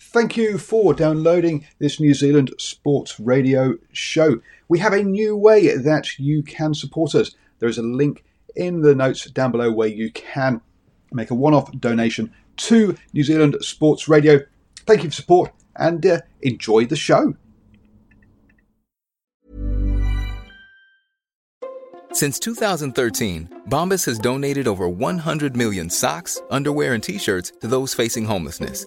Thank you for downloading this New Zealand Sports Radio show. We have a new way that you can support us. There is a link in the notes down below where you can make a one off donation to New Zealand Sports Radio. Thank you for support and uh, enjoy the show. Since 2013, Bombas has donated over 100 million socks, underwear, and t shirts to those facing homelessness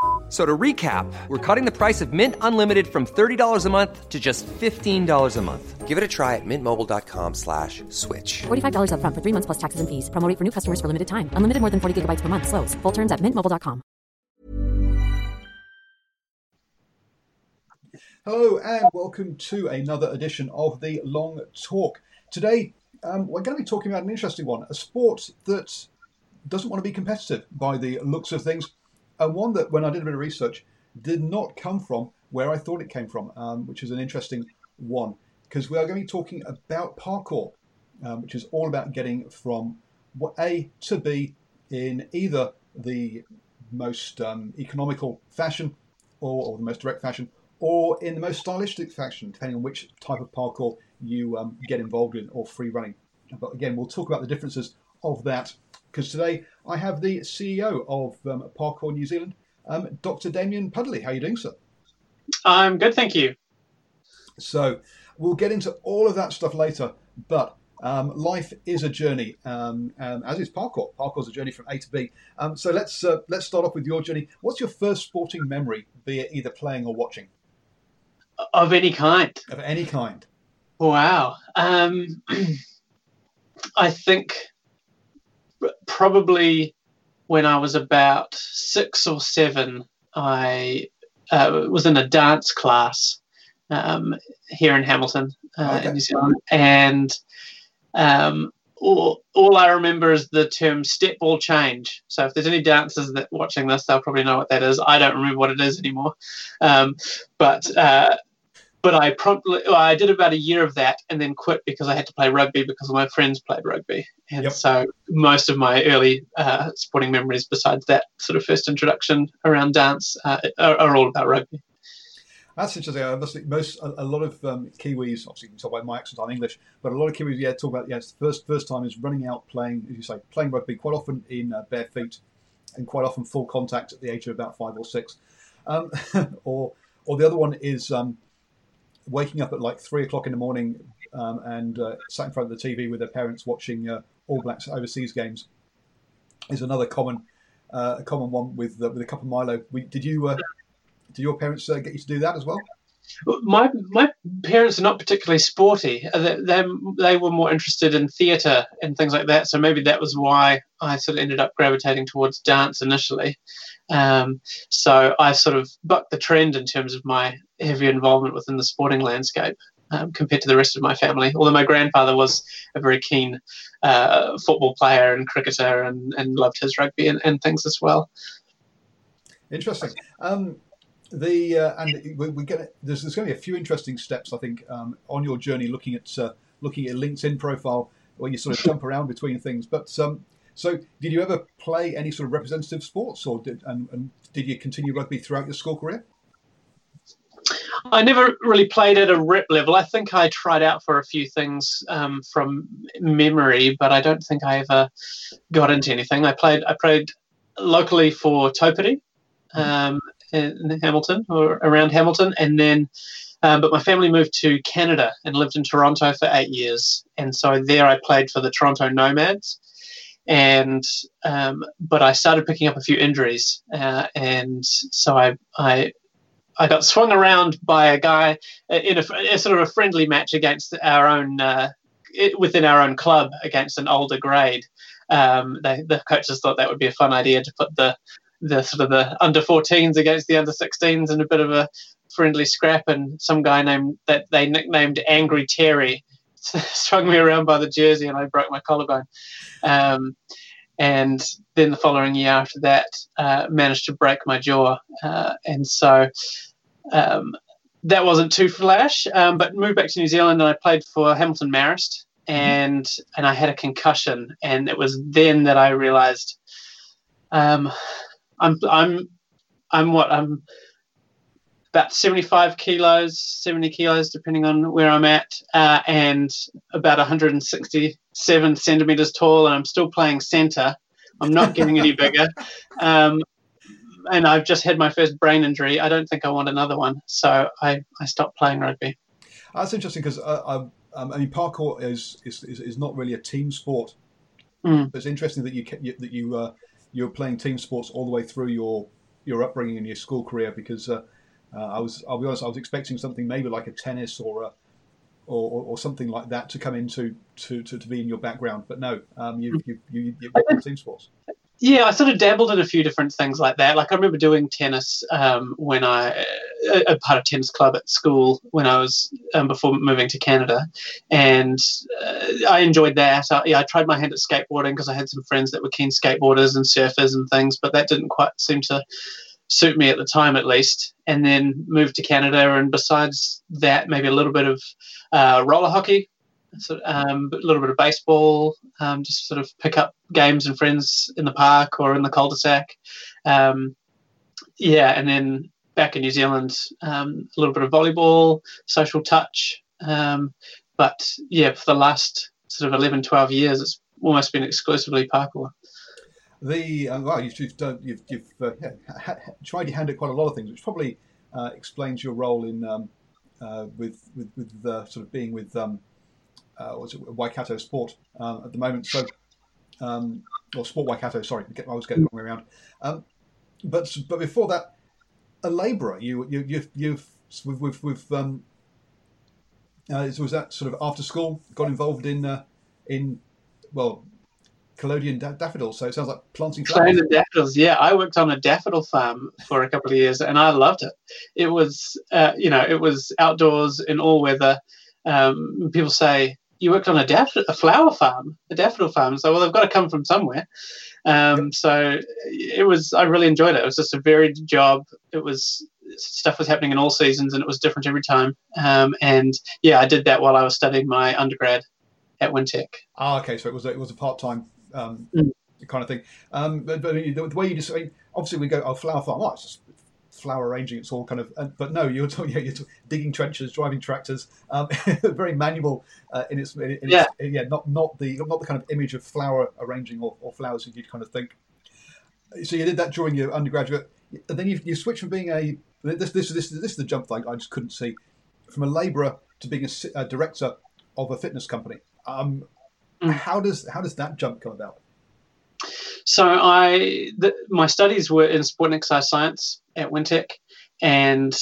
So to recap, we're cutting the price of Mint Unlimited from $30 a month to just $15 a month. Give it a try at mintmobile.com slash switch. $45 up front for three months plus taxes and fees. Promoting for new customers for limited time. Unlimited more than 40 gigabytes per month. Slows. Full terms at mintmobile.com. Hello and welcome to another edition of the Long Talk. Today, um, we're going to be talking about an interesting one, a sport that doesn't want to be competitive by the looks of things and one that, when I did a bit of research, did not come from where I thought it came from, um, which is an interesting one because we are going to be talking about parkour, um, which is all about getting from A to B in either the most um, economical fashion or, or, the most direct fashion, or in the most stylistic fashion, depending on which type of parkour you um, get involved in or free running. But again, we'll talk about the differences of that because today I have the CEO of um, Parkour New Zealand, um, Dr. Damien Puddle. How are you doing, sir? I'm good, thank you. So we'll get into all of that stuff later, but um, life is a journey, um, as is parkour. Parkour is a journey from A to B. Um, so let's uh, let's start off with your journey. What's your first sporting memory, be it either playing or watching? Of any kind. Of any kind. Wow. Um, I think probably when I was about six or seven, I uh, was in a dance class um, here in Hamilton, uh, okay. in New Zealand, and um, all, all I remember is the term step ball change. So if there's any dancers that watching this, they'll probably know what that is. I don't remember what it is anymore, um, but uh, but I promptly well, I did about a year of that and then quit because I had to play rugby because my friends played rugby, and yep. so most of my early uh, sporting memories, besides that sort of first introduction around dance, uh, are, are, all about rugby. That's interesting. I must most a, a lot of um, Kiwis, obviously you can tell by my accent, I'm English, but a lot of Kiwis, yeah, talk about yes, the first first time is running out playing, as you say, playing rugby quite often in uh, bare feet, and quite often full contact at the age of about five or six, um, or or the other one is. Um, waking up at like three o'clock in the morning um, and uh, sat in front of the TV with their parents watching uh, All Blacks overseas games is another common uh, common one with uh, with a cup of Milo. We, did you uh, did your parents uh, get you to do that as well? My my parents are not particularly sporty. They, they, they were more interested in theatre and things like that. So maybe that was why I sort of ended up gravitating towards dance initially. Um, so I sort of bucked the trend in terms of my heavy involvement within the sporting landscape um, compared to the rest of my family. Although my grandfather was a very keen uh, football player and cricketer and, and loved his rugby and, and things as well. Interesting. Um, the uh, and we, we get there's, there's going to be a few interesting steps I think um, on your journey looking at uh, looking at LinkedIn profile where you sort of jump around between things. But um, so, did you ever play any sort of representative sports, or did and, and did you continue rugby throughout your school career? I never really played at a rep level. I think I tried out for a few things um, from memory, but I don't think I ever got into anything. I played I played locally for Taupiri um, in Hamilton or around Hamilton, and then. Um, but my family moved to Canada and lived in Toronto for eight years, and so there I played for the Toronto Nomads and um, but I started picking up a few injuries, uh, and so I, I I got swung around by a guy in a, a, sort of a friendly match against our own uh, within our own club against an older grade. Um, they, the coaches thought that would be a fun idea to put the the sort of the under 14s against the under 16s and a bit of a friendly scrap. And some guy named that they nicknamed Angry Terry strung me around by the jersey, and I broke my collarbone. Um, and then the following year after that, uh, managed to break my jaw, uh, and so um, that wasn't too flash. Um, but moved back to New Zealand, and I played for Hamilton Marist, mm-hmm. and and I had a concussion, and it was then that I realised, um, I'm I'm I'm what I'm about 75 kilos, 70 kilos, depending on where I'm at, uh, and about 167 centimeters tall, and I'm still playing centre. I'm not getting any bigger. Um, and I've just had my first brain injury. I don't think I want another one, so I, I stopped playing rugby. That's interesting because uh, um, I mean parkour is, is is not really a team sport. Mm. It's interesting that you that you uh, you're playing team sports all the way through your your upbringing and your school career because uh, uh, I was, I'll be honest, I was expecting something maybe like a tennis or a, or, or, something like that to come into to, to, to be in your background. But no, um, you, you, you, you've got team sports. Yeah, I sort of dabbled in a few different things like that. Like I remember doing tennis um, when I a part of tennis club at school when I was um, before moving to Canada, and uh, I enjoyed that. I, yeah, I tried my hand at skateboarding because I had some friends that were keen skateboarders and surfers and things, but that didn't quite seem to suit me at the time at least and then moved to canada and besides that maybe a little bit of uh, roller hockey so, um, a little bit of baseball um, just sort of pick up games and friends in the park or in the cul-de-sac. Um, yeah and then back in new zealand um, a little bit of volleyball social touch. Um, but yeah for the last sort of 11 12 years it's almost been exclusively parkour the uh, well, you've done, you've, you've uh, ha, tried your hand at quite a lot of things, which probably uh, explains your role in um, uh, with with, with sort of being with um, uh, what's it, Waikato Sport um, at the moment. So, um, or Sport Waikato. Sorry, I was getting the wrong way around. Um, but but before that, a labourer. You you you've, you've with, with um, uh, was that sort of after school got involved in uh, in well collodion da- daffodils. So it sounds like planting. Planting daffodils. Yeah, I worked on a daffodil farm for a couple of years, and I loved it. It was, uh, you know, it was outdoors in all weather. Um, people say you worked on a daffodil, a flower farm, a daffodil farm. So well, they've got to come from somewhere. Um. So it was. I really enjoyed it. It was just a varied job. It was stuff was happening in all seasons, and it was different every time. Um, and yeah, I did that while I was studying my undergrad at Wintec. Ah, okay. So it was a, it was a part time um, mm. kind of thing. Um, but, but the, way you just obviously we go oh flower farm, oh, it's just flower arranging. It's all kind of, uh, but no, you're talking, yeah, you're talking, digging trenches, driving tractors, um, very manual uh, in its, in yeah. Its, yeah, not not the not the kind of image of flower arranging or, or flowers that you'd kind of think. So you did that during your undergraduate, and then you you switched from being a this this this this is the jump thing I just couldn't see from a labourer to being a, a, director of a fitness company. Um, Mm. How does how does that jump come about? So I the, my studies were in sport and exercise science at Wintec, and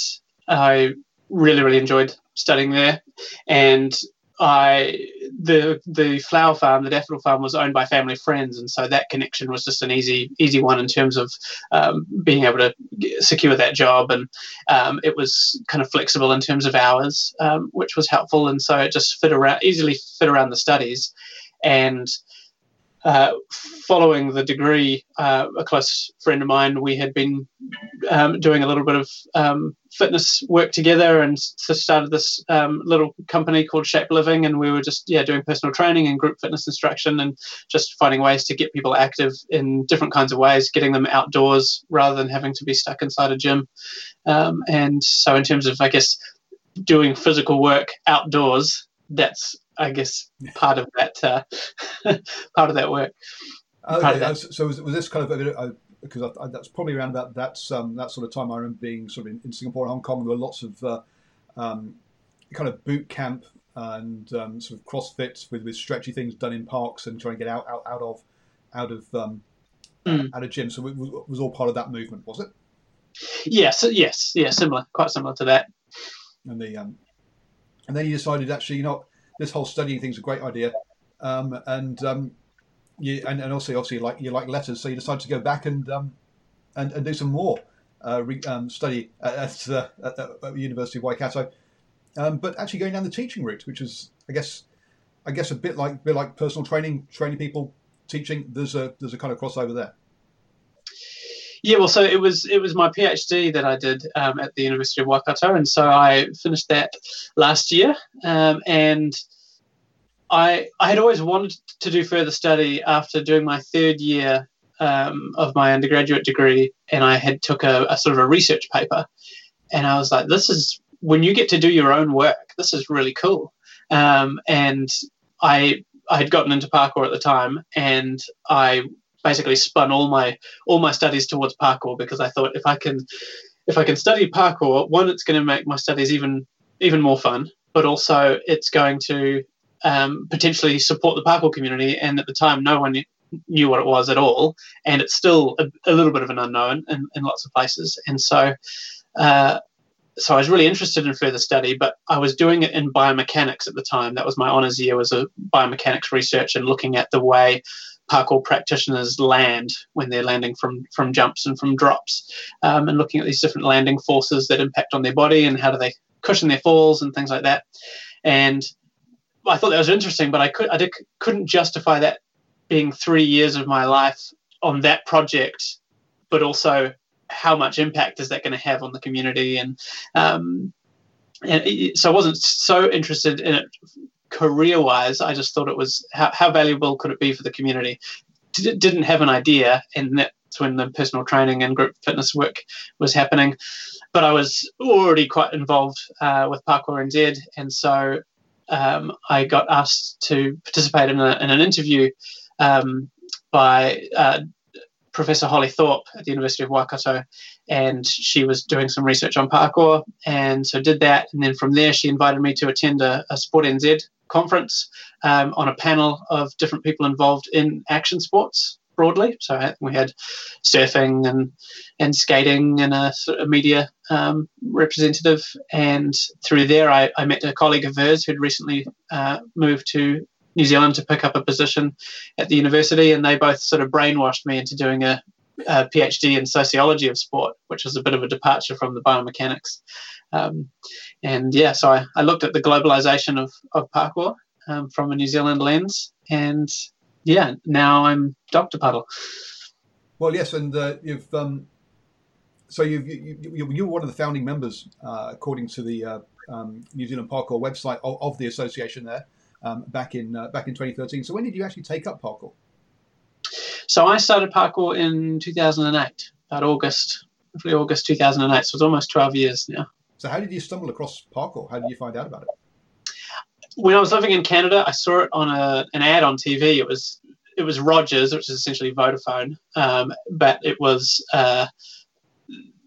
I really really enjoyed studying there. And I the the flower farm, the daffodil farm, was owned by family friends, and so that connection was just an easy easy one in terms of um, being able to secure that job, and um, it was kind of flexible in terms of hours, um, which was helpful, and so it just fit around easily fit around the studies. And uh, following the degree, uh, a close friend of mine, we had been um, doing a little bit of um, fitness work together, and started this um, little company called Shape Living, and we were just yeah doing personal training and group fitness instruction, and just finding ways to get people active in different kinds of ways, getting them outdoors rather than having to be stuck inside a gym. Um, and so, in terms of I guess doing physical work outdoors, that's I guess part of that uh, part of that work. Okay, that. So was, was, this kind of a because I, I, that's probably around about that um, that sort of time I remember being sort of in, in Singapore and Hong Kong. There were lots of uh, um, kind of boot camp and um, sort of CrossFit with, with stretchy things done in parks and trying to get out out, out of out of um, mm. out of gyms. So it was all part of that movement, was it? Yes, yes, yeah, similar, quite similar to that. And the um, and then you decided actually, you know, this whole studying thing's a great idea, um, and um, you and, and also obviously you like you like letters, so you decided to go back and um, and, and do some more uh, re, um, study at, uh, at, at, the University of Waikato, um, but actually going down the teaching route, which is I guess I guess a bit like bit like personal training, training people, teaching. There's a there's a kind of crossover there. Yeah, well, so it was it was my PhD that I did um, at the University of Waikato, and so I finished that last year, um, and I I had always wanted to do further study after doing my third year um, of my undergraduate degree, and I had took a, a sort of a research paper, and I was like, this is when you get to do your own work, this is really cool, um, and I I had gotten into parkour at the time, and I basically spun all my all my studies towards parkour because I thought if I can if I can study parkour, one, it's going to make my studies even even more fun, but also it's going to um, potentially support the parkour community. And at the time, no one knew what it was at all, and it's still a, a little bit of an unknown in, in lots of places. And so, uh, so I was really interested in further study, but I was doing it in biomechanics at the time. That was my honors year was a biomechanics research and looking at the way parkour practitioners land when they're landing from from jumps and from drops, um, and looking at these different landing forces that impact on their body and how do they cushion their falls and things like that. And I thought that was interesting, but I could I did, couldn't justify that being three years of my life on that project, but also how much impact is that going to have on the community and um, and so I wasn't so interested in it career wise, I just thought it was how, how valuable could it be for the community? D- didn't have an idea, and that's when the personal training and group fitness work was happening. But I was already quite involved uh, with Parkour NZ, and so um, I got asked to participate in, a, in an interview um, by uh, Professor Holly Thorpe at the University of Waikato, and she was doing some research on parkour, and so did that. And then from there, she invited me to attend a, a Sport NZ conference um, on a panel of different people involved in action sports broadly. So we had surfing and and skating and a, media um, representative. And through there, I, I, met a colleague of hers who'd recently uh, moved to New Zealand to pick up a position at the university, and they both sort of brainwashed me into doing a, a PhD in sociology of sport, which was a bit of a departure from the biomechanics. Um, and yeah, so I, I, looked at the globalization of, of parkour um, from a New Zealand lens, and yeah, now I'm Dr. Puddle. Well, yes, and uh, you've um, so you've, you, you, you were one of the founding members, uh, according to the uh, um, New Zealand Parkour website of, of the association there um, back in uh, back in 2013. So when did you actually take up parkour? So I started parkour in 2008, about August, roughly August 2008. So it's almost 12 years now. So how did you stumble across parkour? How did you find out about it? When I was living in Canada, I saw it on a, an ad on TV. It was it was Rogers, which is essentially Vodafone, um, but it was uh,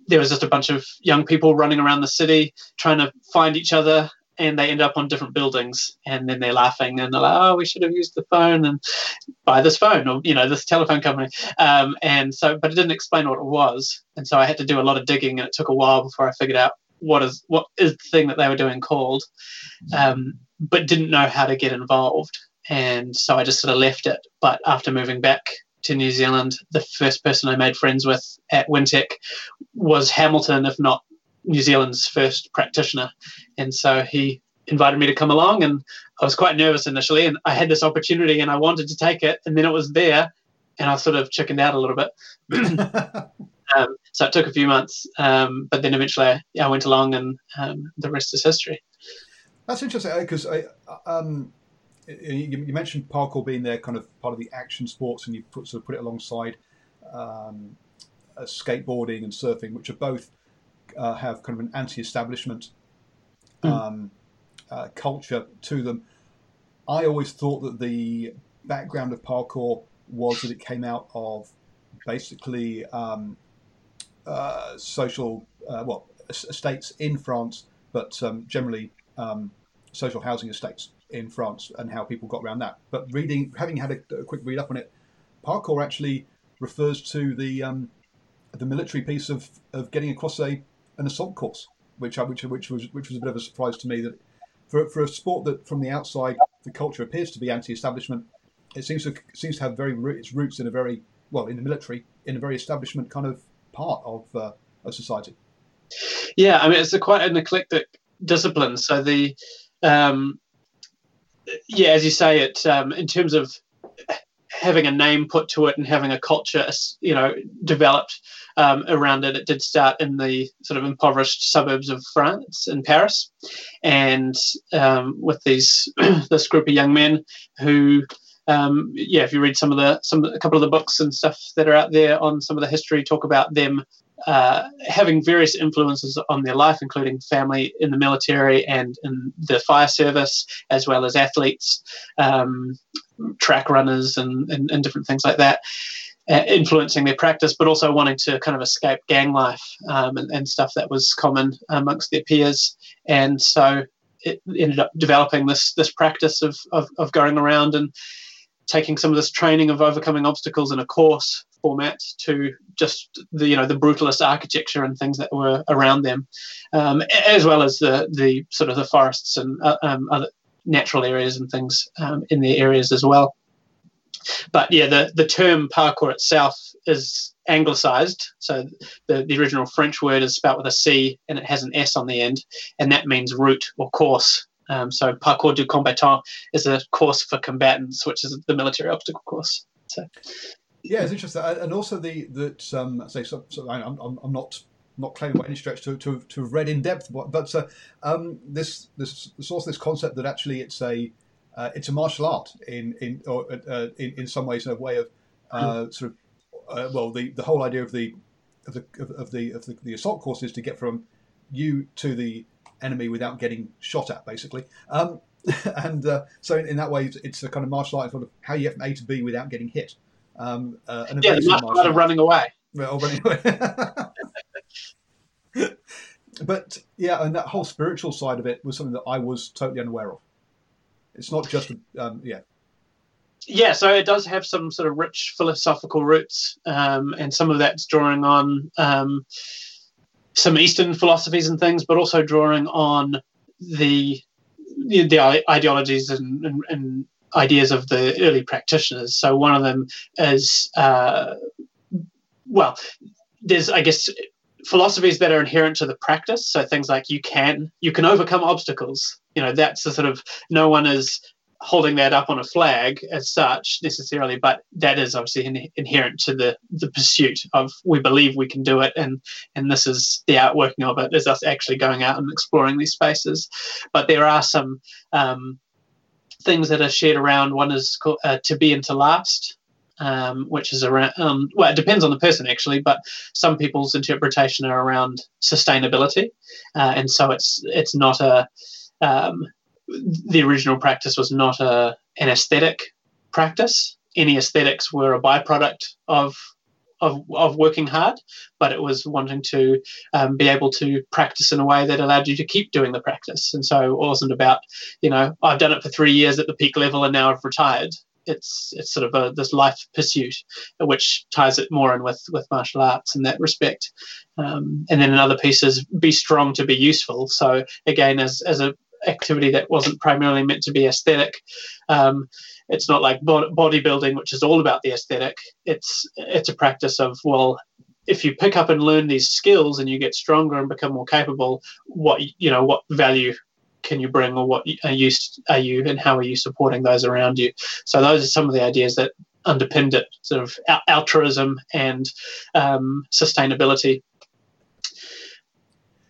there was just a bunch of young people running around the city trying to find each other and they end up on different buildings and then they're laughing and they're like oh we should have used the phone and buy this phone or you know this telephone company um, and so but it didn't explain what it was and so i had to do a lot of digging and it took a while before i figured out what is what is the thing that they were doing called, um, but didn't know how to get involved, and so I just sort of left it. But after moving back to New Zealand, the first person I made friends with at Wintec was Hamilton, if not New Zealand's first practitioner, and so he invited me to come along, and I was quite nervous initially, and I had this opportunity, and I wanted to take it, and then it was there, and I sort of chickened out a little bit. Um, so it took a few months, um, but then eventually I, I went along, and um, the rest is history. That's interesting because I, um, you, you, mentioned parkour being there, kind of part of the action sports, and you put, sort of put it alongside um, uh, skateboarding and surfing, which are both uh, have kind of an anti-establishment mm. uh, culture to them. I always thought that the background of parkour was that it came out of basically um, uh, social, uh, well, estates in France, but um, generally um, social housing estates in France and how people got around that. But reading, having had a, a quick read up on it, parkour actually refers to the um, the military piece of, of getting across a an assault course, which I, which which was which was a bit of a surprise to me that for for a sport that from the outside the culture appears to be anti-establishment. It seems to seems to have very its roots in a very well in the military in a very establishment kind of part of uh, of society. Yeah, I mean it's a quite an eclectic discipline. So the um, yeah, as you say, it um, in terms of having a name put to it and having a culture, you know, developed um, around it. It did start in the sort of impoverished suburbs of France in Paris, and um, with these this group of young men who. Um, yeah, if you read some of the some a couple of the books and stuff that are out there on some of the history, talk about them uh, having various influences on their life, including family in the military and in the fire service, as well as athletes, um, track runners, and, and, and, different things like that, uh, influencing their practice, but also wanting to kind of escape gang life um, and, and, stuff that was common amongst their peers. And so it ended up developing this this practice of, of, of going around and taking some of this training of overcoming obstacles in a course format to just the you know the brutalist architecture and things that were around them, um, as well as the the sort of the forests and uh, um, other natural areas and things um, in their areas as well. But yeah, the the term parkour itself is anglicized. So the, the original French word is spelled with a C and it has an S on the end, and that means route or course. Um, so parcours du combattant is a course for combatants, which is the military obstacle course. So yeah, it's interesting, and also the that um, say so, so I'm, I'm, I'm not not claiming by any stretch to, to, to have read in depth, but, but uh, um, this this also this concept that actually it's a uh, it's a martial art in in or uh, in, in some ways in a way of uh, sort of uh, well the, the whole idea of the of the of the of the, the, assault course is to get from you to the enemy without getting shot at, basically. Um, and uh, so in, in, that way, it's a kind of martial art sort of how you get from A to B without getting hit. Um, uh, yeah, the martial art of running away. Well, running away. but yeah, and that whole spiritual side of it was something that I was totally unaware of. It's not just, um, yeah. Yeah, so it does have some sort of rich philosophical roots, um, and some of that's drawing on um, some Eastern philosophies and things, but also drawing on the the, the ideologies and, and, and, ideas of the early practitioners. So one of them is, uh, well, there's I guess philosophies that are inherent to the practice. So things like you can you can overcome obstacles. You know that's the sort of no one is holding that up on a flag as such necessarily, but that is obviously in, inherent to the the pursuit of we believe we can do it, and and this is the outworking of it is us actually going out and exploring these spaces. But there are some um, things that are shared around. One is called, uh, to be and to last. Um, which is around, um, well, it depends on the person actually, but some people's interpretation are around sustainability, uh, and so it's it's not a um, the original practice was not a an aesthetic practice. Any aesthetics were a byproduct of of, of working hard, but it was wanting to um, be able to practice in a way that allowed you to keep doing the practice. And so it wasn't about, you know, I've done it for three years at the peak level and now I've retired. It's it's sort of a this life pursuit, which ties it more in with with martial arts in that respect. Um, and then another piece is be strong to be useful. So again, as as a activity that wasn't primarily meant to be aesthetic. Um, it's not like bodybuilding, which is all about the aesthetic. It's it's a practice of well, if you pick up and learn these skills and you get stronger and become more capable, what you know, what value can you bring, or what are you are you, and how are you supporting those around you? So those are some of the ideas that underpinned it, sort of altruism and um, sustainability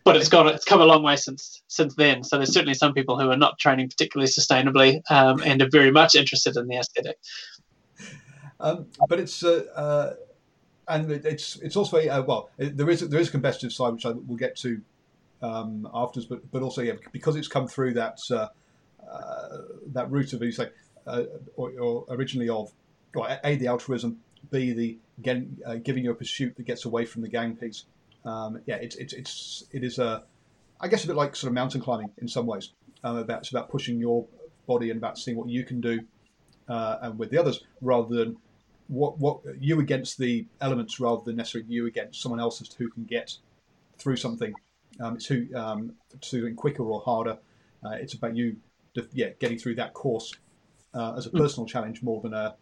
but it's gone it's come a long way since since then. So there's certainly some people who are not training particularly sustainably um, and are very much interested in the aesthetic. Um, but it's uh, uh, and it's it's also uh, well there is there is a competitive side which I will get to um, afterwards but but also yeah because it's come through that uh, uh, that route of you say uh, or, or, originally of well, a the altruism b the giving you a pursuit that gets away from the gang piece um, yeah, it's it's it's it is a, I guess a bit like sort of mountain climbing in some ways. Um, about it's about pushing your body and about seeing what you can do, uh, and with the others rather than what what you against the elements rather than necessarily you against someone else as to who can get through something. Um, it's who um, to doing quicker or harder. Uh, it's about you, yeah, getting through that course uh, as a hmm. personal mm. challenge more than a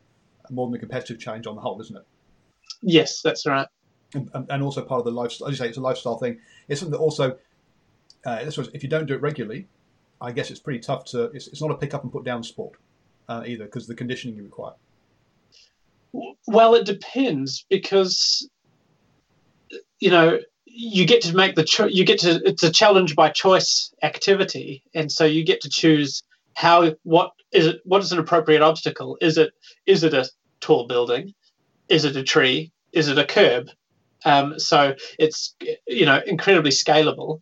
more than a competitive challenge on the whole, isn't it? Yes, that's right. And, and also part of the lifestyle. As you say, it's a lifestyle thing. It's something that also, uh, if you don't do it regularly, I guess it's pretty tough to. It's, it's not a pick up and put down sport uh, either because the conditioning you require. Well, it depends because you know you get to make the cho- you get to it's a challenge by choice activity, and so you get to choose how what is it what is an appropriate obstacle? Is it is it a tall building? Is it a tree? Is it a curb? Um, so it's you know incredibly scalable,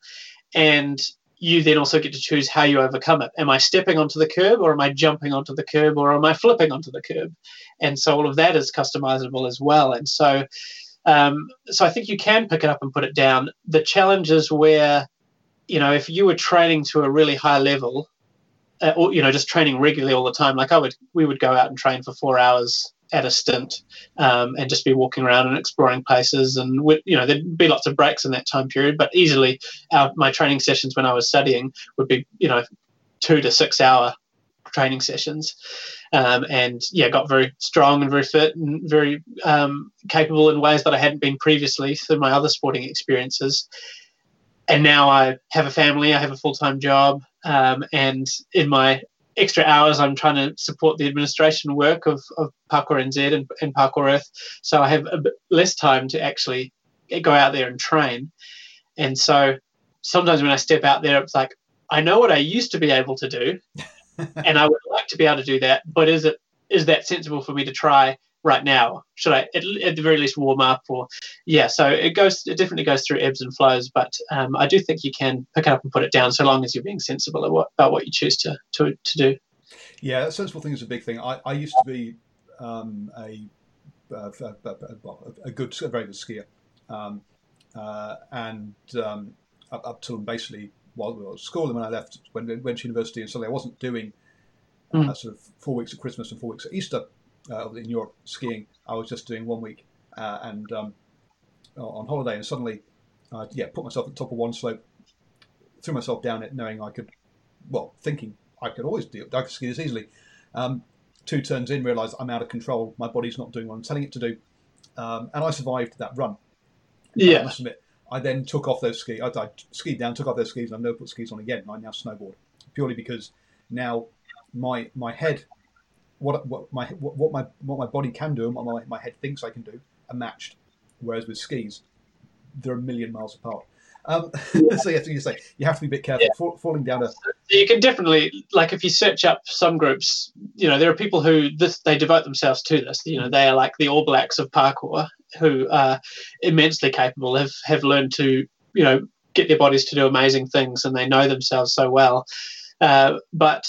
and you then also get to choose how you overcome it. Am I stepping onto the curb, or am I jumping onto the curb, or am I flipping onto the curb? And so all of that is customizable as well. And so, um, so I think you can pick it up and put it down. The challenge is where, you know, if you were training to a really high level, uh, or you know, just training regularly all the time, like I would, we would go out and train for four hours at a stint um, and just be walking around and exploring places. And you know, there'd be lots of breaks in that time period, but easily our, my training sessions when I was studying would be, you know, two to six hour training sessions. Um, and yeah, got very strong and very fit and very um, capable in ways that I hadn't been previously through my other sporting experiences. And now I have a family, I have a full time job, um, and in my extra hours I'm trying to support the administration work of, of Parkour NZ and, and Parkour Earth. So I have a bit less time to actually go out there and train. And so sometimes when I step out there, it's like, I know what I used to be able to do, and I would like to be able to do that, but is it is that sensible for me to try right now? Should I, at, at, the very least, warm up? Or yeah, so it goes. It definitely goes through ebbs and flows, but um, I do think you can pick it up and put it down, so long as you're being sensible about what, about what you choose to, to to do. Yeah, that sensible thing is a big thing. I, I used to be um, a, a, a, a, good, a very good skier, um, uh, and um, up, up till basically while we were at school and when I left, when went to university, and suddenly I wasn't doing mm. uh, sort of four weeks of Christmas and four weeks of Easter uh, in Europe skiing. I was just doing one week uh, and um, on holiday, and suddenly, uh, yeah, put myself at the top of one slope, threw myself down it, knowing I could, well, thinking I could always do, I could ski this easily. Um, two turns in, realised I'm out of control. My body's not doing what I'm telling it to do, um, and I survived that run. Yeah, I must admit. I then took off those skis. I, I skied down, took off those skis, and I've never put skis on again. I now snowboard purely because now my my head what what my what, my what my body can do and what my, my head thinks I can do are matched. Whereas with skis, they're a million miles apart. Um, yeah. so you have to say you have to be a bit careful. Yeah. Fall, falling down a you can definitely like if you search up some groups, you know there are people who this they devote themselves to this. You know they are like the All Blacks of parkour, who are immensely capable, have have learned to you know get their bodies to do amazing things, and they know themselves so well. Uh, but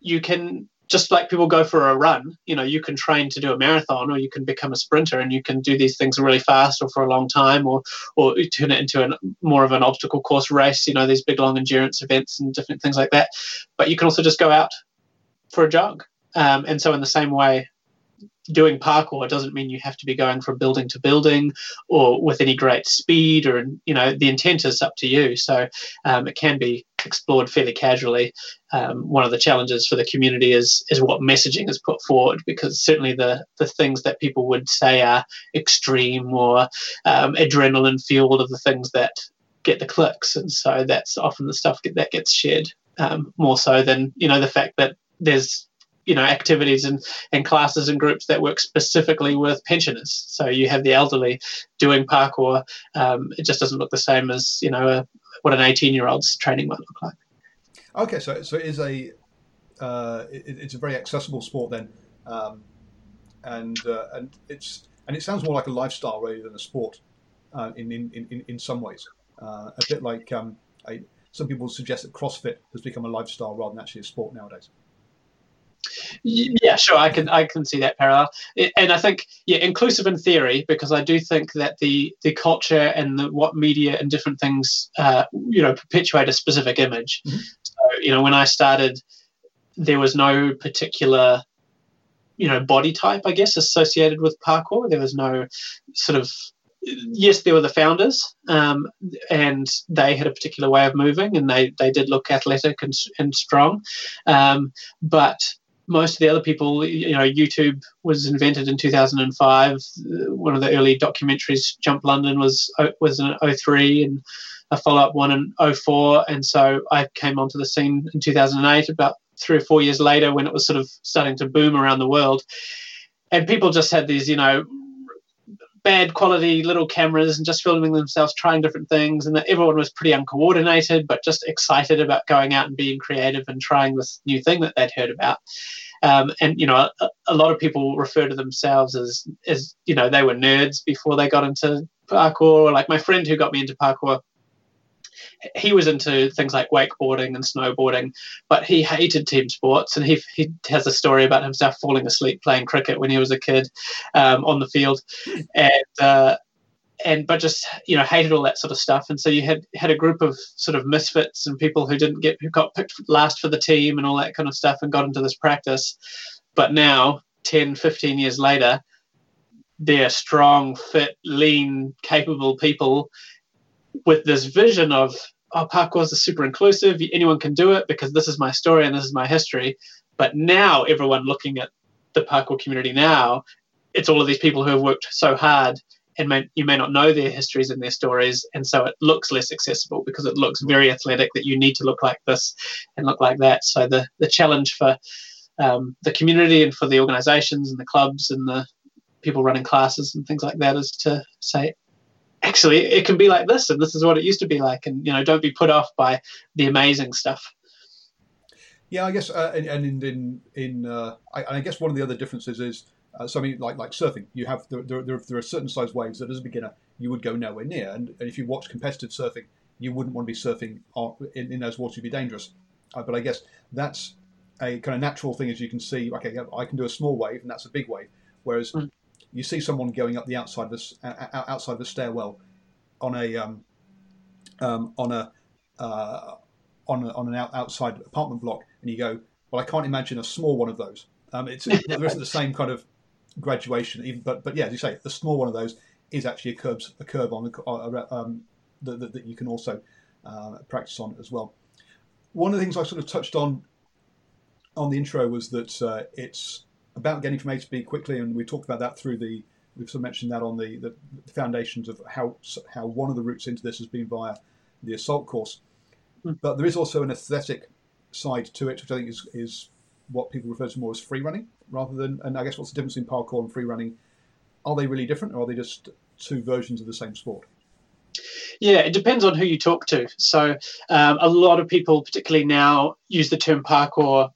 you can just like people go for a run, you know, you can train to do a marathon or you can become a sprinter and you can do these things really fast or for a long time or or turn it into a more of an obstacle course race, you know, these big long endurance events and different things like that. But you can also just go out for a jog. Um, and so in the same way, doing parkour doesn't mean you have to be going from building to building or with any great speed or you know the intent is up to you. So um, it can be explored fairly casually. Um, one of the challenges for the community is is what messaging is put forward because certainly the the things that people would say are extreme or um, adrenaline fueled are the things that get the clicks. And so that's often the stuff that gets shared um, more so than you know the fact that there's you know activities and, and classes and groups that work specifically with pensioners. So you have the elderly doing parkour. Um, it just doesn't look the same as you know a, what an 18 year old's training might look like. Okay, so so it is a uh, it, it's a very accessible sport then, um, and uh, and it's and it sounds more like a lifestyle rather than a sport uh, in, in, in in some ways. Uh, a bit like um, some people suggest that CrossFit has become a lifestyle rather than actually a sport nowadays. Yeah, sure. I can I can see that parallel, and I think yeah, inclusive in theory because I do think that the the culture and the, what media and different things uh, you know perpetuate a specific image. Mm-hmm. So you know when I started, there was no particular you know body type I guess associated with parkour. There was no sort of yes, there were the founders, um, and they had a particular way of moving, and they, they did look athletic and, and strong. Um, but most of the other people, you know, YouTube was invented in 2005. Uh, one of the early documentaries, Jump London, was uh, was in 03, and a follow up one in 04. And so I came onto the scene in 2008, about three or four years later, when it was sort of starting to boom around the world. And people just had these, you know, bad quality little cameras and just filming themselves trying different things and that everyone was pretty uncoordinated but just excited about going out and being creative and trying this new thing that they'd heard about. Um, and you know a, a, lot of people refer to themselves as as you know they were nerds before they got into parkour like my friend who got me into parkour he was into things like wakeboarding and snowboarding, but he hated team sports. And he, he has a story about himself falling asleep playing cricket when he was a kid um, on the field. And, uh, and but just you know hated all that sort of stuff and so you had had a group of sort of misfits and people who didn't get who got picked last for the team and all that kind of stuff and got into this practice but now 10 15 years later they're strong fit lean capable people with this vision of oh, parkour is super inclusive. Anyone can do it because this is my story and this is my history. But now, everyone looking at the parkour community now, it's all of these people who have worked so hard and may, you may not know their histories and their stories. And so it looks less accessible because it looks very athletic that you need to look like this and look like that. So the, the challenge for um, the community and for the organizations and the clubs and the people running classes and things like that is to say actually it can be like this and this is what it used to be like and you know don't be put off by the amazing stuff. Yeah i guess uh, and, and, in in, in uh, I, I, guess one of the other differences is uh, something like like surfing you have there, there, there, are certain size waves that as a beginner you would go nowhere near and, and if you watch competitive surfing you wouldn't want to be surfing in, in those waters would be dangerous. Uh, but i guess that's a kind of natural thing as you can see okay i can do a small wave and that's a big wave whereas mm you see someone going up the outside of the, uh, outside of the stairwell on a um, um, on a uh, on, a, on an out, outside apartment block, and you go, "Well, I can't imagine a small one of those." Um, it's there isn't the same kind of graduation, even, but but yeah, as you say, the small one of those is actually a curb a curb on the, uh, um, that, that, that, you can also uh, practice on as well. One of the things I sort of touched on on the intro was that uh, it's about getting from A to B quickly, and we talked about that through the. We've sort of mentioned that on the, the, foundations of how how one of the routes into this has been via the assault course, mm. but there is also an aesthetic side to it, which I think is is what people refer to more as free running rather than. And I guess what's the difference in parkour and free running? Are they really different, or are they just two versions of the same sport? Yeah, it depends on who you talk to. So um, a lot of people, particularly now, use the term parkour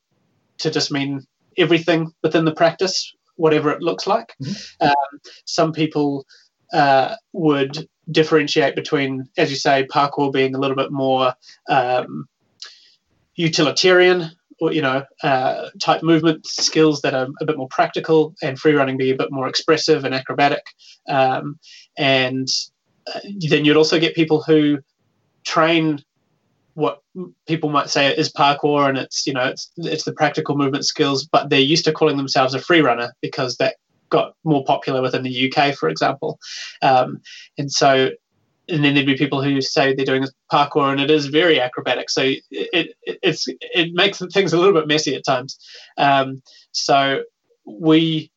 to just mean everything within the practice, whatever it looks like. Mm-hmm. Um, some people uh, would differentiate between, as you say, parkour being a little bit more um, utilitarian or you know uh, type movement skills that are a bit more practical, and free running be a bit more expressive and acrobatic. Um, and uh, then you'd also get people who train what people might say is parkour and it's you know it's it's the practical movement skills but they're used to calling themselves a free runner because that got more popular within the UK for example. Um, and so and then there'd be people who say they're doing parkour and it is very acrobatic. So it, it it's it makes things a little bit messy at times. Um, so we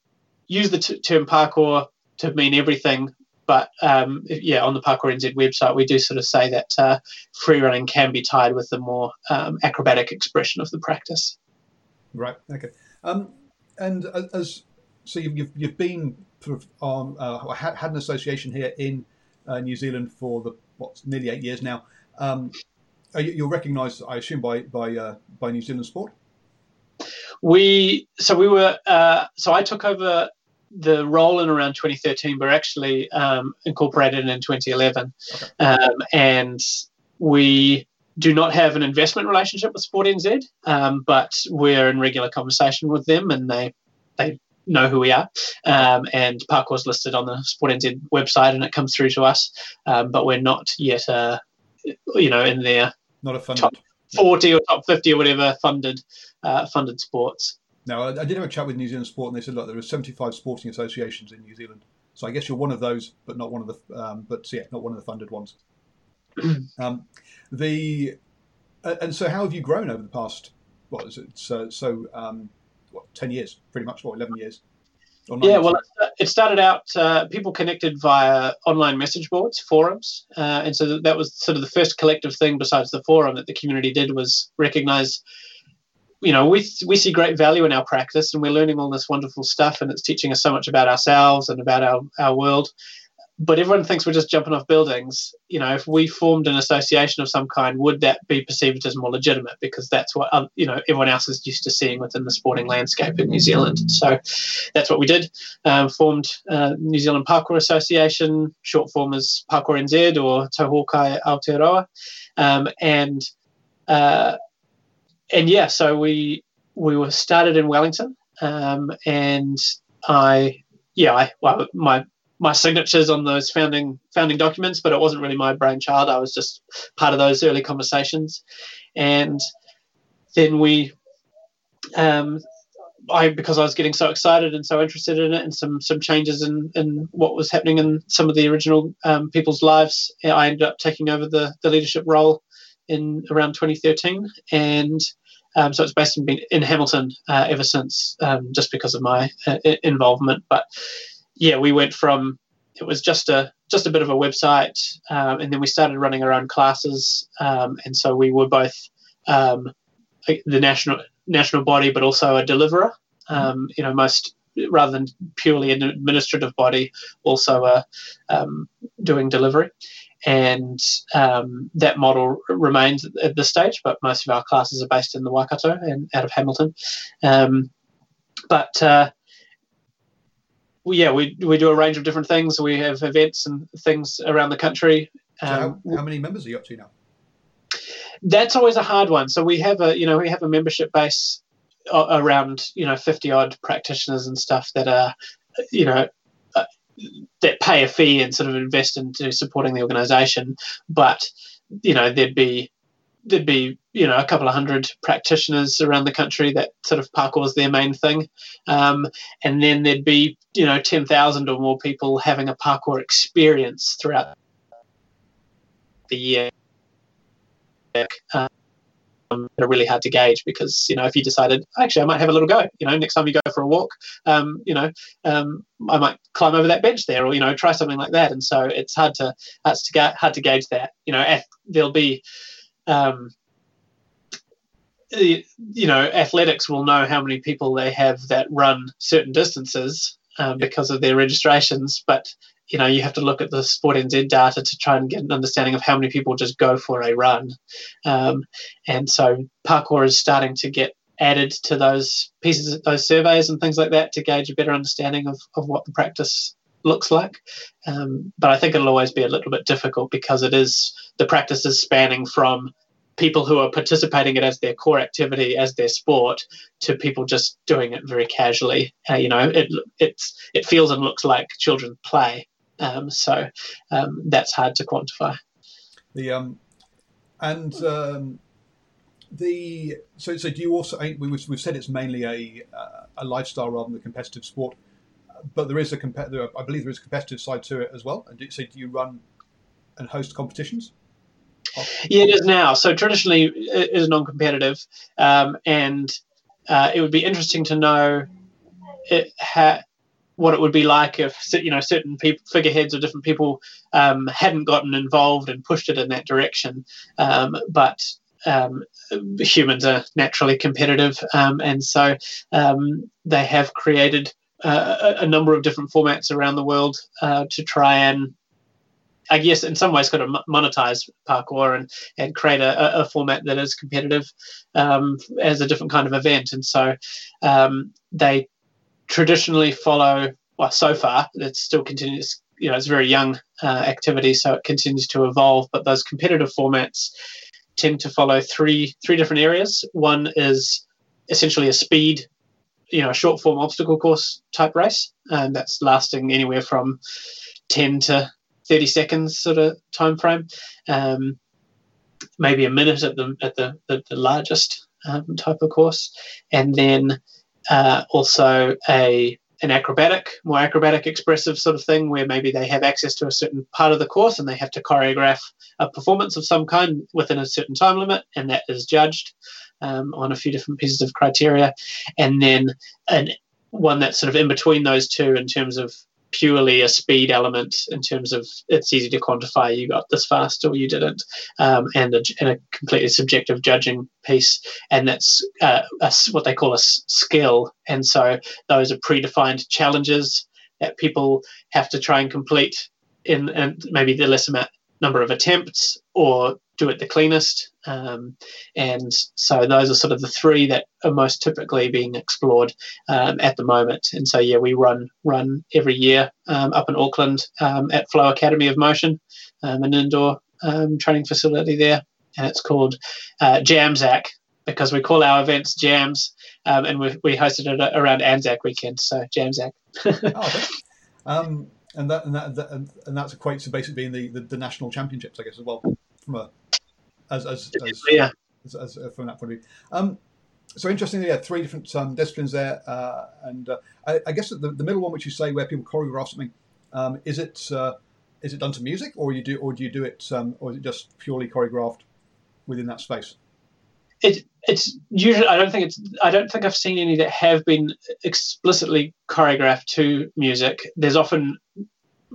use the t- term parkour to mean everything but um, yeah, on the Parkour NZ website, we do sort of say that uh, free running can be tied with the more um, acrobatic expression of the practice. Right. Okay. Um, and as so, you've, you've, you've been sort of on uh, had, had an association here in uh, New Zealand for the what nearly eight years now. Um, you're recognised, I assume, by by uh, by New Zealand Sport. We so we were uh, so I took over the role in around 2013, but actually um, incorporated in 2011. Okay. Um, and we do not have an investment relationship with Sport NZ, um, but we're in regular conversation with them, and they they know who we are. Um, and Parkour's listed on the Sport NZ website, and it comes through to us, um, but we're not yet, uh, you know, in their not a funded. top 40 or top 50 or whatever funded uh, funded sports. Now, I, I, did have a chat with New Zealand Sport, and they said, look, there are 75 sporting associations in New Zealand. So I guess you're one of those, but not one of the, um, but yeah, not one of the funded ones. um, the and so how have you grown over the past? What is it? So so um, what ten years, pretty much, what eleven years? Yeah, well, it started out uh, people connected via online message boards, forums, uh, and so that was sort of the first collective thing besides the forum that the community did was recognize. You know, we we see great value in our practice, and we're learning all this wonderful stuff, and it's teaching us so much about ourselves and about our our world but everyone thinks we're just jumping off buildings. You know, if we formed an association of some kind, would that be perceived as more legitimate? Because that's what you know everyone else is used to seeing within the sporting landscape in New Zealand. So that's what we did. Um, formed uh, New Zealand Parkour Association, short form is Parkour NZ or Tauhokai Aotearoa, um, and uh, and yeah, so we we were started in Wellington, um, and I yeah, I well, my my signatures on those founding founding documents, but it wasn't really my brainchild. I was just part of those early conversations, and then we, um, I because I was getting so excited and so interested in it, and some some changes in in what was happening in some of the original um, people's lives, I ended up taking over the the leadership role in around 2013, and. Um, so it's based in, in Hamilton uh, ever since, um, just because of my uh, involvement. But yeah, we went from it was just a just a bit of a website, um, and then we started running our own classes, um, and so we were both um, the national national body, but also a deliverer. Um, you know, most rather than purely an administrative body, also uh, doing delivery. And um, that model remains at this stage, but most of our classes are based in the Waikato and out of Hamilton. but uh, yeah, we we do a range of different things. We have events and things around the country. So um, how, how, many members are you up to now? That's always a hard one. So we have a you know we have a membership base around you know fifty odd practitioners and stuff that are you know that pay a fee and sort of invest into supporting the organisation. But you know there'd be there'd be you know a couple of hundred practitioners around the country that sort of parkour is their main thing, um, and then there'd be you know ten thousand or more people having a parkour experience throughout the year. Um, are really hard to gauge because you know if you decided actually I might have a little go you know next time you go for a walk um, you know um, I might climb over that bench there or you know try something like that and so it's hard to hard to hard to gauge that you know there'll be um, you know, athletics will know how many people they have that run certain distances um, because of their registrations. But you know, you have to look at the Sport NZ data to try and get an understanding of how many people just go for a run. Um, and so parkour is starting to get added to those pieces, those surveys and things like that to gauge a better understanding of, of what the practice looks like. Um, but I think it'll always be a little bit difficult because it is the practice is spanning from people who are participating it as their core activity, as their sport, to people just doing it very casually. Uh, you know, it it's it feels and looks like children play. Um, so um, that's hard to quantify. The um, and um, the so so do you also we we've said it's mainly a uh, a lifestyle rather than a competitive sport, but there is a competitive I believe there is a competitive side to it as well. And do, so do you run and host competitions? Yeah, it is now. So traditionally, it is non-competitive, um, and uh, it would be interesting to know it ha- what it would be like if you know certain people, figureheads or different people um, hadn't gotten involved and pushed it in that direction. Um, but um, humans are naturally competitive, um, and so um, they have created uh, a number of different formats around the world uh, to try and I guess in some ways, kind of monetize parkour and, and create a, a format that is competitive um, as a different kind of event. And so they traditionally follow, well, so far, it still continues, you know, it's very young uh, activity, so it continues to evolve. But those competitive formats tend to follow three three different areas. One is essentially a speed, you know, a short form obstacle course type race, and that's lasting anywhere from 10 to 30 seconds sort of time frame, um, maybe a minute at the at the, the, the largest um, type of course, and then uh, also a an acrobatic, more acrobatic, expressive sort of thing, where maybe they have access to a certain part of the course and they have to choreograph a performance of some kind within a certain time limit, and that is judged um, on a few different pieces of criteria. And then an one that's sort of in between those two in terms of purely a speed element in terms of it's easy to quantify you got this fast or you didn't, um, and, a, and, a, completely subjective judging piece, and that's uh, a, what they call a skill. And so those are predefined challenges that people have to try and complete in, in maybe the less amount number of attempts or do it the cleanest. Um, and so those are sort of the three that are most typically being explored um, at the moment. And so yeah, we run run every year um, up in Auckland um, at Flow Academy of Motion, um, an indoor um, training facility there, and it's called uh, Jamzac because we call our events jams, and we, we hosted it around Anzac weekend. So Jamzac. oh, and that and that, that and, that's equates to basically being the, the, the, national championships, I guess, as well, from a as as, as yeah. As, as, uh, from that point of view. Um, so interestingly, yeah, three different um, disciplines there, uh, and uh, I, I, guess the, the middle one, which you say where people choreograph something, um, is it uh, is it done to music, or you do, or do you do it, um, or is it just purely choreographed within that space? It, it's usually I don't think it's I don't think I've seen any that have been explicitly choreographed to music. There's often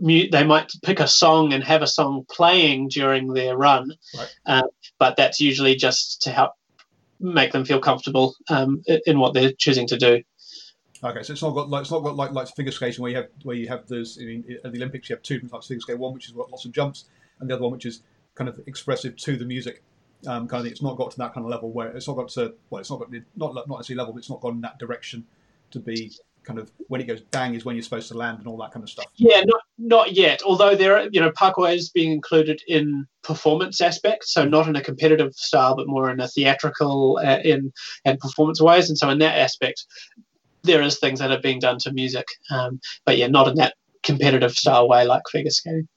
they might pick a song and have a song playing during their run, right. uh, but that's usually just to help make them feel comfortable um, in what they're choosing to do. Okay, so it's not got like it's not got like like figure skating where you have where you have those I mean, at the Olympics you have two different types of figure skating, one which has got lots of jumps, and the other one which is kind of expressive to the music. Um, kind of thing. It's not got to that kind of level where it's not got to well, it's not got not not necessarily level, but it's not gone in that direction to be kind of when it goes bang is when you're supposed to land and all that kind of stuff. Yeah, not not yet. Although there, are, you know, parkour is being included in performance aspects, so not in a competitive style, but more in a theatrical uh, in and performance ways. And so in that aspect, there is things that are being done to music, um, but yeah, not in that competitive style way like figure skating.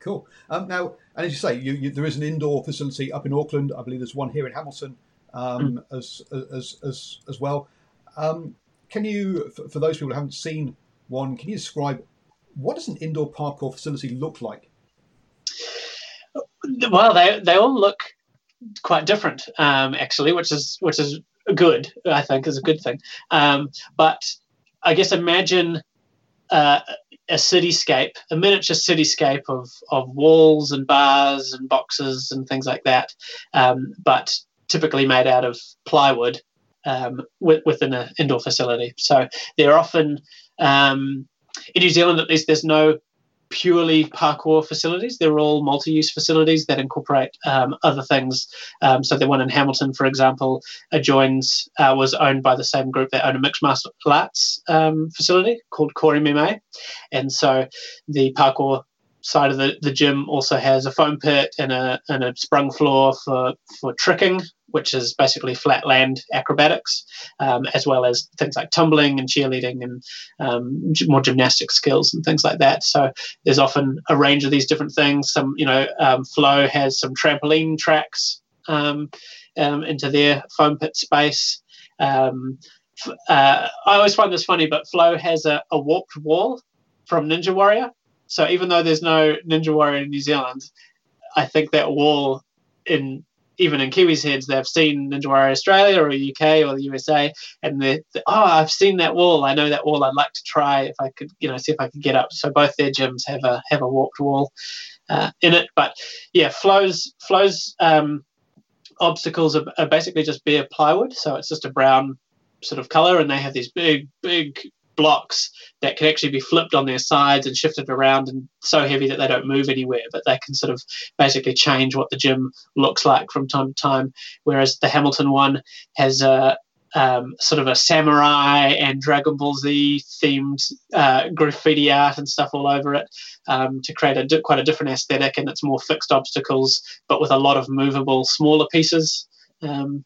Cool. Um, now, and as you say, you, you, there is an indoor facility up in Auckland. I believe there's one here in Hamilton um, mm. as, as as as well. Um, can you, for, those people who haven't seen one, can you describe what does an indoor parkour facility look like? Well, they they all look quite different, um, actually, which is which is good. I think is a good thing. Um, but I guess imagine uh, a cityscape, a miniature cityscape of of walls and bars and boxes and things like that, um, but typically made out of plywood um, within an indoor facility. So they're often um, in New Zealand, at least, there's no purely parkour facilities. They're all multi-use facilities that incorporate um, other things. Um, so the one in Hamilton, for example, adjoins uh, was owned by the same group that own a mixed martial arts um, facility called Core MMA, and so the parkour side of the, the gym also has a foam pit and a, and a sprung floor for, for tricking, which is basically flat land acrobatics, um, as well as things like tumbling and cheerleading and um, more gymnastic skills and things like that. So there's often a range of these different things. Some, you know, um, Flow has some trampoline tracks um, um, into their foam pit space. Um, uh, I always find this funny, but Flow has a, a warped wall from Ninja Warrior. So even though there's no Ninja Warrior in New Zealand, I think that wall in even in Kiwis' heads, they've seen Ninja Warrior Australia or the UK or the USA, and they're, oh, I've seen that wall. I know that wall. I'd like to try if I could, you know, see if I could get up. So both their gyms have a have a warped wall uh, in it. But yeah, flows flows um, obstacles are, are basically just bare plywood. So it's just a brown sort of color, and they have these big big blocks that can actually be flipped on their sides and shifted around and so heavy that they don't move anywhere, but they can sort of basically change what the gym looks like from time to time. Whereas the Hamilton one has a um, sort of a samurai and Dragon Ball Z themed uh, graffiti art and stuff all over it um, to create a di- quite a different aesthetic, and it's more fixed obstacles, but with a lot of movable smaller pieces. Um,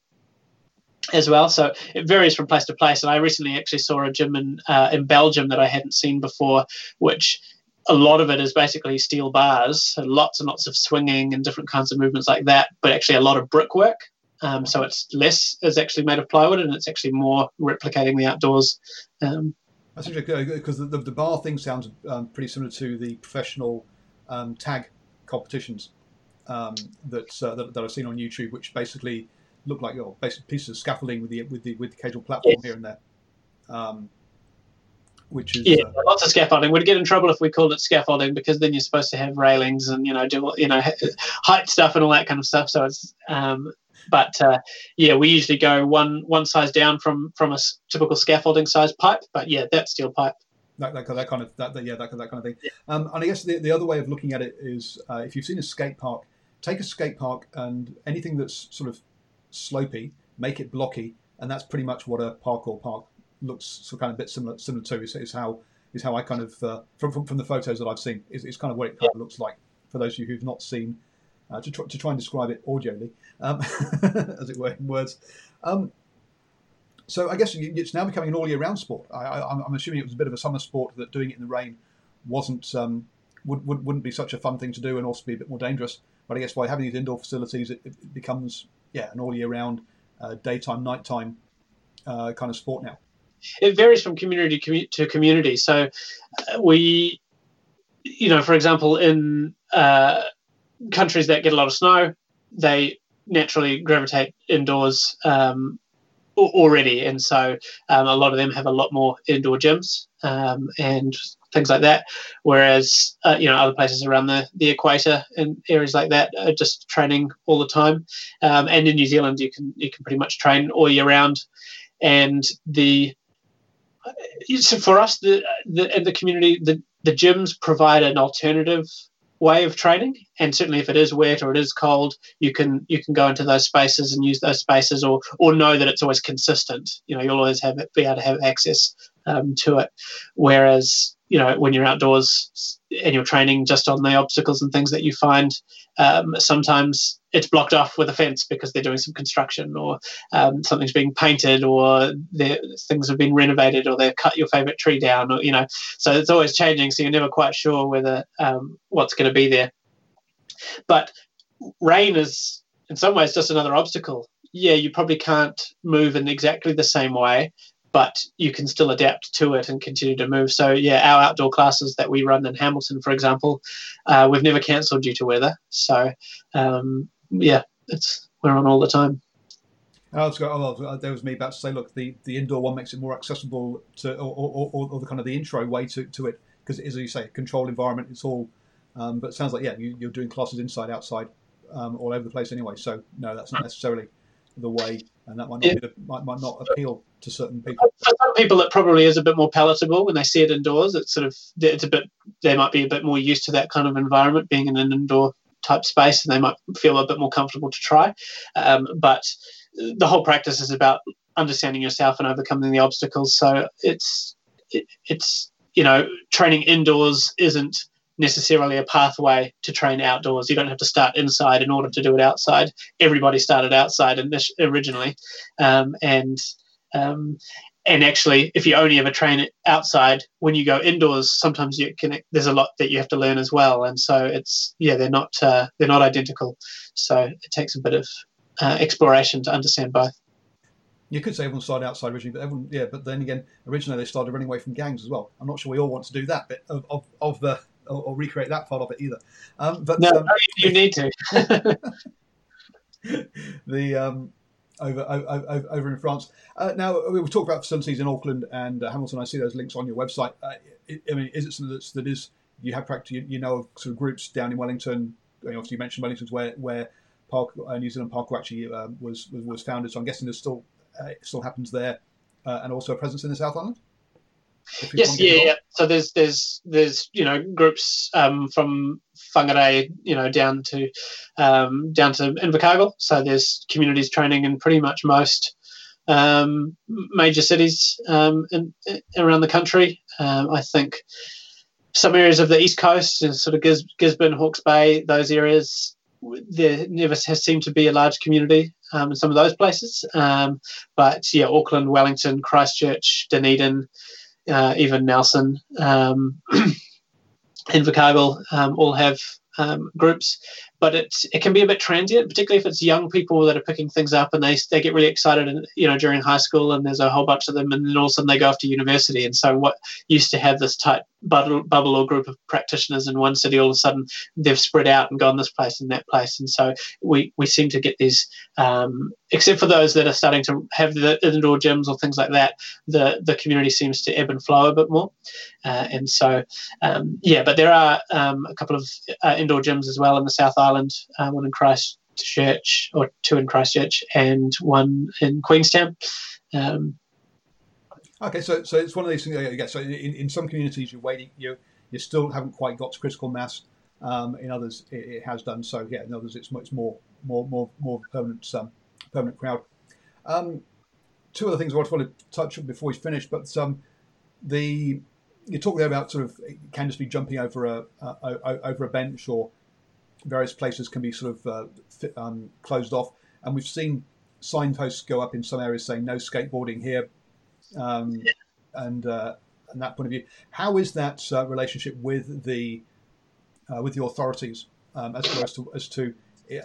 as well. So it varies from place to place. And I recently actually saw a gym in uh, in Belgium that I hadn't seen before, which a lot of it is basically steel bars, so lots and lots of swinging and different kinds of movements like that. But actually, a lot of brickwork. Um, so it's less is actually made of plywood, and it's actually more replicating the outdoors. Um, That's interesting because the, the, bar thing sounds um, pretty similar to the professional um, tag competitions um, that, uh, that, that I've seen on YouTube, which basically look like oh, basic pieces of scaffolding with the with the with the casual platform yes. here and there. Um, which is yeah, uh, lots of scaffolding. We'd get in trouble if we called it scaffolding because then you're supposed to have railings and you know do you know height stuff and all that kind of stuff. So it's um, but uh, yeah, we usually go one one size down from from a typical scaffolding size pipe. But yeah, that steel pipe. That, that, that kind of that, that, yeah that, that kind of thing. Yeah. Um, and I guess the, the other way of looking at it is uh, if you've seen a skate park, take a skate park and anything that's sort of slopey, make it blocky, and that's pretty much what a parkour park looks so kind of a bit similar similar to. Is, is how is how I kind of uh, from, from, from the photos that I've seen is, is kind of what it kind of looks like for those of you who've not seen uh, to, try, to try and describe it audioly, um, as it were, in words. Um, so I guess it's now becoming an all year round sport. I, am assuming it was a bit of a summer sport that doing it in the rain wasn't um, would, would, wouldn't be such a fun thing to do and also be a bit more dangerous. But I guess by having these indoor facilities, it, it becomes yeah an all year round, uh, daytime, nighttime uh, kind of sport now. It varies from community to community. So uh, we, you know, for example, in uh, countries that get a lot of snow, they naturally gravitate indoors um, already, and so um, a lot of them have a lot more indoor gyms um, and things like that. Whereas uh, you know other places around the, the equator and areas like that are just training all the time. Um, and in New Zealand, you can you can pretty much train all year round. And the so for us, the the the community, the the gyms provide an alternative way of training and certainly if it is wet or it is cold you can you can go into those spaces and use those spaces or or know that it's always consistent you know you'll always have it be able to have access um, to it whereas you know when you're outdoors and you're training just on the obstacles and things that you find um, sometimes it's blocked off with a fence because they're doing some construction or um, something's being painted or things have been renovated or they've cut your favorite tree down or you know so it's always changing so you're never quite sure whether um, what's going to be there. But rain is in some ways just another obstacle. Yeah you probably can't move in exactly the same way but you can still adapt to it and continue to move. So yeah, our outdoor classes that we run in Hamilton, for example, uh, we've never cancelled due to weather. So um, yeah, it's we're on all the time. Oh, it's got, oh, there was me about to say, look, the, the indoor one makes it more accessible to, or, or, or, or the kind of the intro way to, to it, because it is, as you say, a controlled environment. It's all, um, but it sounds like, yeah, you, are doing classes inside, outside, um, all over the place anyway. So, no, that's not necessarily the way, and that might not, yeah. the, might, might not appeal to certain people. For some people, it probably is a bit more palatable when they see it indoors. It's sort of, it's a bit, they might be a bit more used to that kind of environment, being in an indoor type space, and they might feel a bit more comfortable to try. Um, but the whole practice is about understanding yourself and overcoming the obstacles. So it's it, it's you know training indoors isn't necessarily a pathway to train outdoors. You don't have to start inside in order to do it outside. Everybody started outside originally, um, and um, and actually, if you only ever train outside, when you go indoors, sometimes you can. There's a lot that you have to learn as well, and so it's yeah, they're not uh, they're not identical. So it takes a bit of uh, exploration to understand both. You could say everyone started outside originally, but everyone, yeah. But then again, originally they started running away from gangs as well. I'm not sure we all want to do that but of, of, of the or, or, recreate that part of it either. Um, but no, um, you need to. the um, over, over, over in France. Uh, now we've talked about facilities in Auckland and uh, Hamilton. I see those links on your website. Uh, I mean, is it something that's, that is you have practice? You, you, know of sort of groups down in Wellington. obviously, you mentioned Wellington's where where Park uh, New Zealand Parkour actually was, was, was founded. So I'm guessing there's still uh, it still happens there, uh, and also a presence in the South Island. Yes, yeah, yeah. So there's there's there's you know groups um, from Whangarei, you know, down to um, down to Invercargill. So there's communities training in pretty much most um, major cities um, in, in, around the country. Um, I think some areas of the east coast, sort of Gis- Gisborne, Hawke's Bay, those areas, there never has seemed to be a large community um, in some of those places. Um, but yeah, Auckland, Wellington, Christchurch, Dunedin, uh, even Nelson, um, Invercargill um, all have um, groups. But it's it can be a bit transient, particularly if it's young people that are picking things up and they they get really excited, and you know during high school, and there's a whole bunch of them, and then all of a sudden they go off to university, and so what used to have this tight bubble, bubble or group of practitioners in one city, all of a sudden they've spread out and gone this place and that place, and so we we seem to get these, um, except for those that are starting to have the indoor gyms or things like that, the the community seems to ebb and flow a bit more, uh, and so um, yeah, but there are um, a couple of uh, indoor gyms as well in the South Island, uh, one in Christchurch or two in Christchurch and one in Queenstown. Um, Okay, so so it's one of these things. Yeah, so in, in some communities, you're waiting, you you still haven't quite got to critical mass. Um, in others, it, it, has done so. Yeah, in others, it's much more more more more permanent um, permanent crowd. Um, two other things I want to touch on before we finish, but um, the you talk there about sort of can just be jumping over a uh, over a bench or various places can be sort of uh, fit, um, closed off, and we've seen signposts go up in some areas saying no skateboarding here, um, and uh, and that point of view. How is that uh, relationship with the uh, with the authorities um, as far as to, as to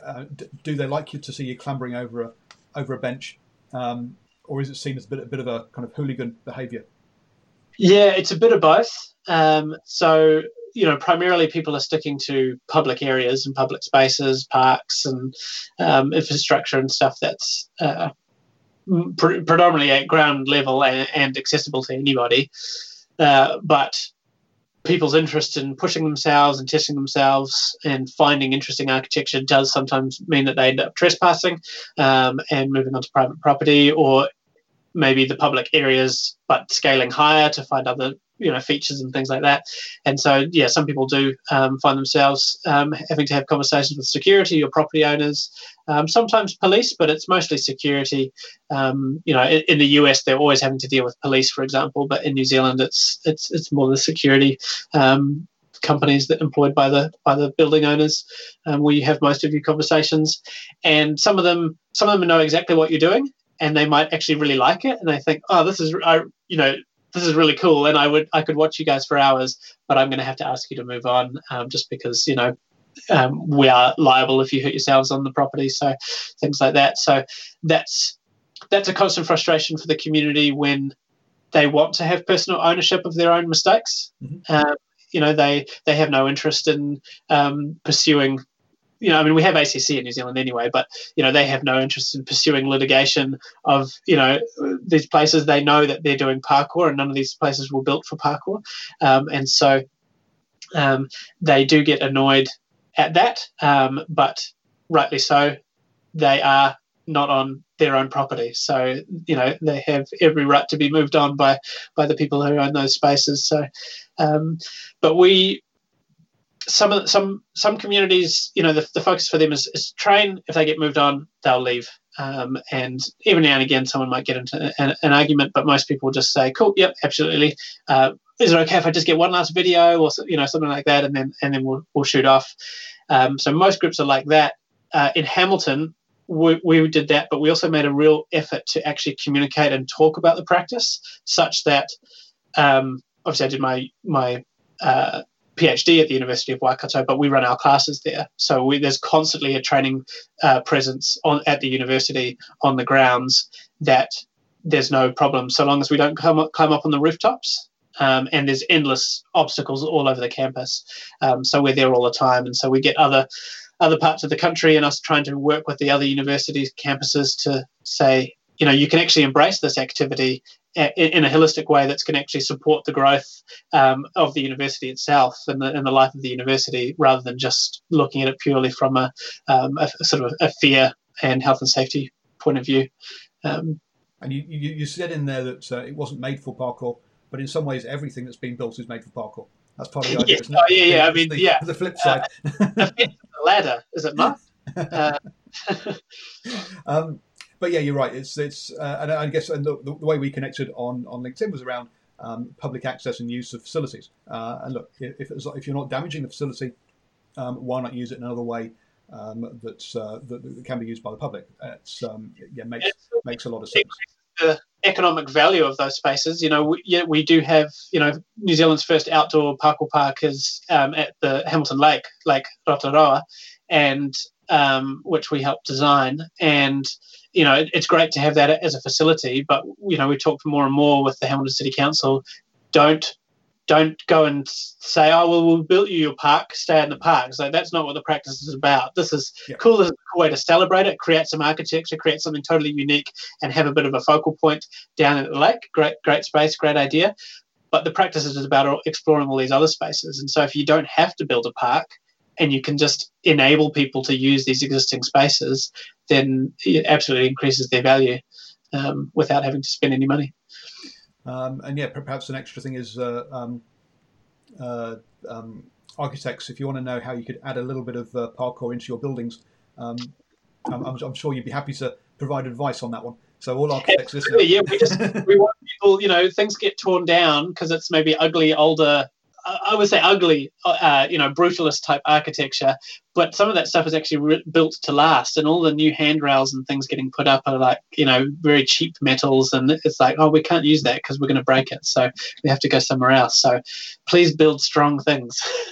uh, do they like you to see you clambering over a over a bench, um, or is it seen as a bit, a bit of a kind of hooligan behaviour? Yeah, it's a bit of both. Um, so you know, primarily people are sticking to public areas and public spaces, parks, and um, infrastructure and stuff that's uh, pre- predominantly at ground level and, and accessible to anybody. Uh, but people's interest in pushing themselves and testing themselves and finding interesting architecture does sometimes mean that they end up trespassing um, and moving onto private property or maybe the public areas but scaling higher to find other you know features and things like that. And so yeah, some people do um, find themselves um, having to have conversations with security or property owners, um, sometimes police, but it's mostly security. Um, you know, in, in, the US they're always having to deal with police, for example, but in New Zealand it's it's it's more the security. Um, companies that employed by the by the building owners um, where you have most of your conversations and some of them some of them know exactly what you're doing and they might actually really like it and they think oh this is I you know this is really cool and i would i could watch you guys for hours but i'm going to have to ask you to move on um, just because you know um, we are liable if you hurt yourselves on the property so things like that so that's that's a constant frustration for the community when they want to have personal ownership of their own mistakes mm-hmm. um, you know they they have no interest in um, pursuing you know, I mean, we have ACC in New Zealand anyway, but you know, they have no interest in pursuing litigation of you know these places. They know that they're doing parkour, and none of these places were built for parkour, um, and so um, they do get annoyed at that. Um, but rightly so, they are not on their own property, so you know they have every right to be moved on by by the people who own those spaces. So, um, but we some of some some communities, you know, the, the focus for them is, is train. If they get moved on, they'll leave. Um, and every now and again, someone might get into an, an, argument, but most people just say, "Cool, yep, absolutely." Uh, is it okay if I just get one last video or you know something like that, and then and then we'll, we'll shoot off. Um, so most groups are like that. Uh, in Hamilton, we, we did that, but we also made a real effort to actually communicate and talk about the practice, such that um, obviously I did my my uh, PhD at the University of Waikato, but we run our classes there. So we, there's constantly a training uh, presence on at the university on the grounds that there's no problem so long as we don't come up, climb up on the rooftops. Um, and there's endless obstacles all over the campus. Um, so we're there all the time, and so we get other other parts of the country and us trying to work with the other universities campuses to say, you know, you can actually embrace this activity in a holistic way that's going to actually support the growth um, of the university itself and the, and the life of the university rather than just looking at it purely from a, um, a sort of a fear and health and safety point of view. Um, and you, you, you, said in there that uh, it wasn't made for parkour, but in some ways everything that's been built is made for parkour. That's part of the idea, yeah. Oh, yeah, yeah. I mean, the, yeah. The flip side. Uh, ladder, is it not? Uh, um, but yeah, you're right. It's it's uh, and I guess and the, the, way we connected on on LinkedIn was around um, public access and use of facilities. Uh, and look, if if you're not damaging the facility, um, why not use it in another way um, that's uh, that, that, can be used by the public? It's um, yeah makes makes a lot of sense. The economic value of those spaces, you know, we, yeah, we do have, you know, New Zealand's first outdoor parkour park is um, at the Hamilton Lake, Lake Rotoroa, and um, which we helped design. And you know, it, it's great to have that as a facility, but you know, we talk more and more with the Hamilton City Council. Don't don't go and say, "Oh, well, we'll build you your park. Stay in the park." So that's not what the practice is about. This is cool. This is a cool way to celebrate it, create some architecture, create something totally unique, and have a bit of a focal point down at the lake. Great, great space, great idea. But the practice is about exploring all these other spaces. And so, if you don't have to build a park, and you can just enable people to use these existing spaces, then it absolutely increases their value um, without having to spend any money. Um, and yeah, perhaps an extra thing is uh, um, uh, um, architects, if you want to know how you could add a little bit of uh, parkour into your buildings, um, I'm, I'm, sure you'd be happy to provide advice on that one. So all architects listening, yeah, we just we want people, you know, things get torn down because it's maybe ugly older I would say ugly, uh, you know, brutalist type architecture, but some of that stuff is actually re- built to last, and all the new handrails and things getting put up are like, you know, very cheap metals, and it's like, oh, we can't use that because we're going to break it, so we have to go somewhere else. So, please build strong things.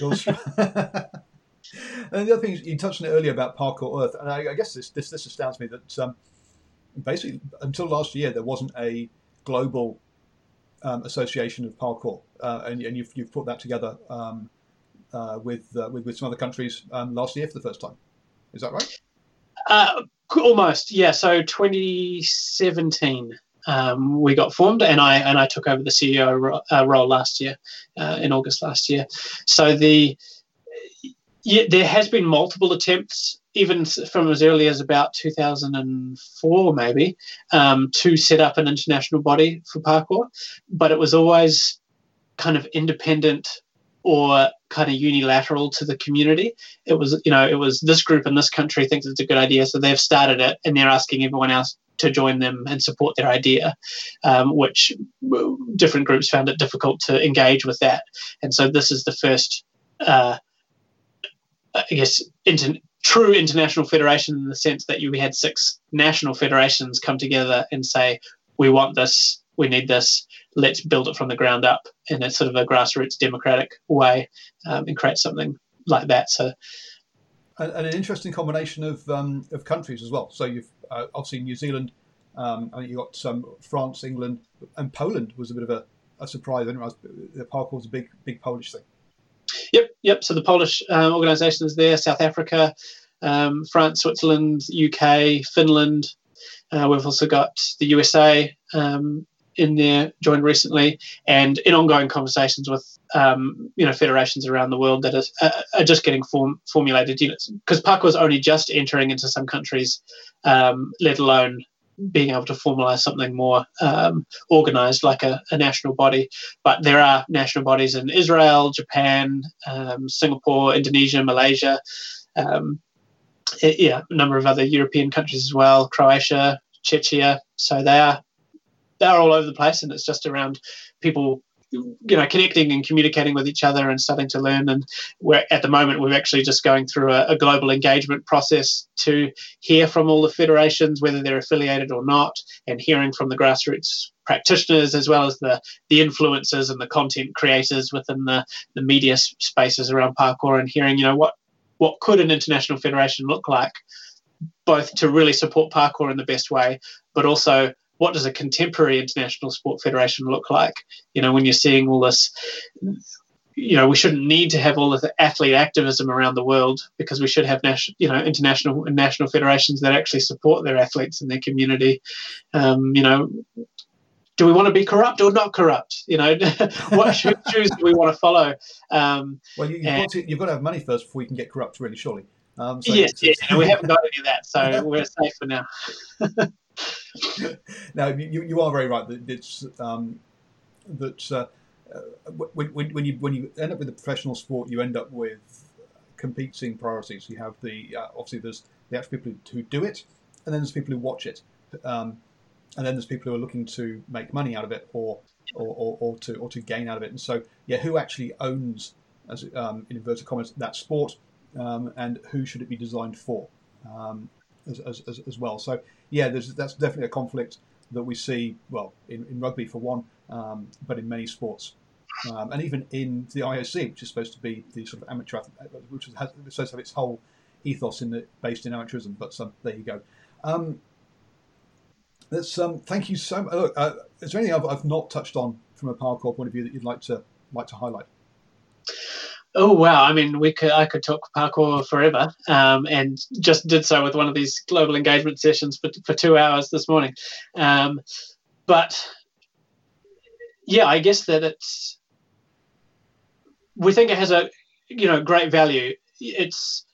and the other thing you touched on it earlier about Parkour Earth, and I, I guess this, this this astounds me that um, basically until last year there wasn't a global um, association of parkour, uh, and, and, you've, you've put that together um, uh, with, uh, with, with some other countries um, last year for the first time. Is that right? Uh, almost, yeah. So 2017. Um, we got formed, and I and I took over the CEO ro- uh, role last year, uh, in August last year. So the yeah, there has been multiple attempts even from as early as about 2004, maybe, um, to set up an international body for parkour. But it was always kind of independent or kind of unilateral to the community. It was, you know, it was this group in this country thinks it's a good idea, so they've started it and they're asking everyone else to join them and support their idea, um, which different groups found it difficult to engage with that. And so this is the first, uh, I guess, inter- true international federation in the sense that you had six national federations come together and say, we want this, we need this, let's build it from the ground up in a sort of a grassroots democratic way um, and create something like that. So, and, and an interesting combination of um, of countries as well. So you've uh, obviously New Zealand. Um, I think you got some France, England, and Poland was a bit of a, a surprise. I didn't realize the a big big Polish thing. Yep, yep. So the Polish um, organisation is there, South Africa, um, France, Switzerland, UK, Finland. Uh, we've also got the USA um, in there, joined recently, and in ongoing conversations with um, you know federations around the world that are, uh, are just getting form, formulated units. Because parkour is only just entering into some countries, um, let alone being able to formalize something more um, organized like a, a, national body. But there are national bodies in Israel, Japan, um, Singapore, Indonesia, Malaysia, um, yeah, a number of other European countries as well, Croatia, Czechia. So they are they're all over the place, and it's just around people you know connecting and communicating with each other and starting to learn. And we're at the moment we're actually just going through a, a, global engagement process to hear from all the federations whether they're affiliated or not and hearing from the grassroots practitioners as well as the the influencers and the content creators within the the media spaces around parkour and hearing you know what what could an international federation look like both to really support parkour in the best way but also what does a contemporary international sport federation look like? You know, when you're seeing all this, you know, we shouldn't need to have all of the athlete activism around the world because we should have national, you know, international and national federations that actually support their athletes and their community. Um, you know, do we want to be corrupt or not corrupt? You know, what shoes do we want to follow? Um, well, you, have got got to have money first before you can get corrupt, really, surely. Um, so yes, yes, we haven't got any of that, so we're safe for now. Now you, you are very right that it's um, that uh, when, when, you when you end up with a professional sport, you end up with competing priorities. You have the uh, obviously there's the actual people who, do it, and then there's people who watch it, um, and then there's people who are looking to make money out of it or or, or, or to or to gain out of it. And so yeah, who actually owns as um, in inverted commas that sport, um, and who should it be designed for? Um, as, as, as, well. So yeah, that's definitely a conflict that we see. Well, in, in rugby for one, um, but in many sports, um, and even in the IOC, which is supposed to be the sort of amateur, which has, supposed to have its whole ethos in the, based in amateurism. But um, there you go. Um, that's um, thank you so much. Look, uh, is there anything I've, I've, not touched on from a parkour point of view that you'd like to like to highlight? Oh wow! I mean, we could I could talk parkour forever, um, and just did so with one of these global engagement sessions for for two hours this morning. Um, but yeah, I guess that it's we think it has a you know great value. It's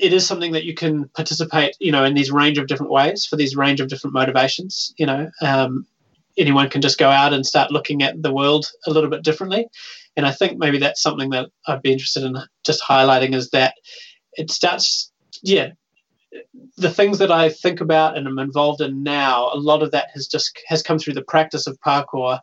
it is something that you can participate, you know, in these range of different ways for these range of different motivations. You know, um, anyone can just go out and start looking at the world a little bit differently. And I think maybe that's something that I'd be interested in just highlighting is that it starts, yeah, the things that I think about and I'm involved in now, a lot of that has just has come through the practice of parkour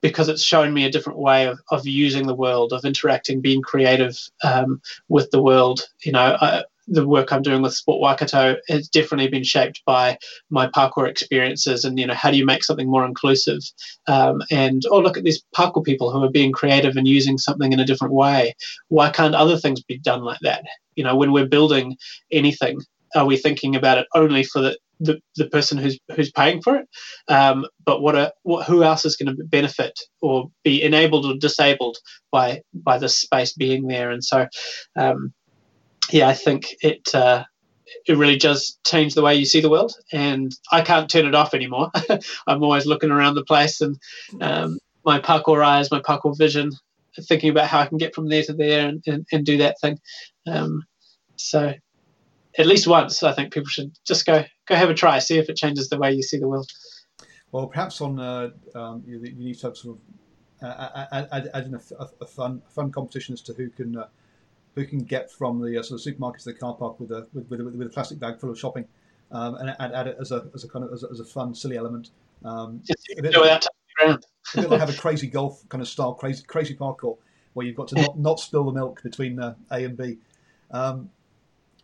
because it's shown me a different way of, of using the world, of interacting, being creative um, with the world. You know, I, the work I'm doing with Sport Waikato has definitely been shaped by my parkour experiences and you know how do you make something more inclusive? Um, and oh look at these parkour people who are being creative and using something in a different way. Why can't other things be done like that? You know when we're building anything are we thinking about it only for the the, the person who's who's paying for it? Um, but what are what who else is going to benefit or be enabled or disabled by by this space being there? And so um, yeah, I think it uh, it really does change the way you see the world, and I can't turn it off anymore. I'm always looking around the place, and um, my parkour eyes, my parkour vision, thinking about how I can get from there to there and, and, and do that thing. Um, so, at least once, I think people should just go go have a try, see if it changes the way you see the world. Well, perhaps on uh, um, you, you, need to have sort of uh, add, add, in a, a, fun fun competition as to who can uh, who can get from the uh, sort of supermarket to the car park with a with, with, with a plastic bag full of shopping, um, and add, add it as a as a kind of as a, as a fun silly element. Um, Just a bit, like, a bit like have a crazy golf kind of style, crazy crazy parkour where you've got to not, not spill the milk between uh, A and B, um,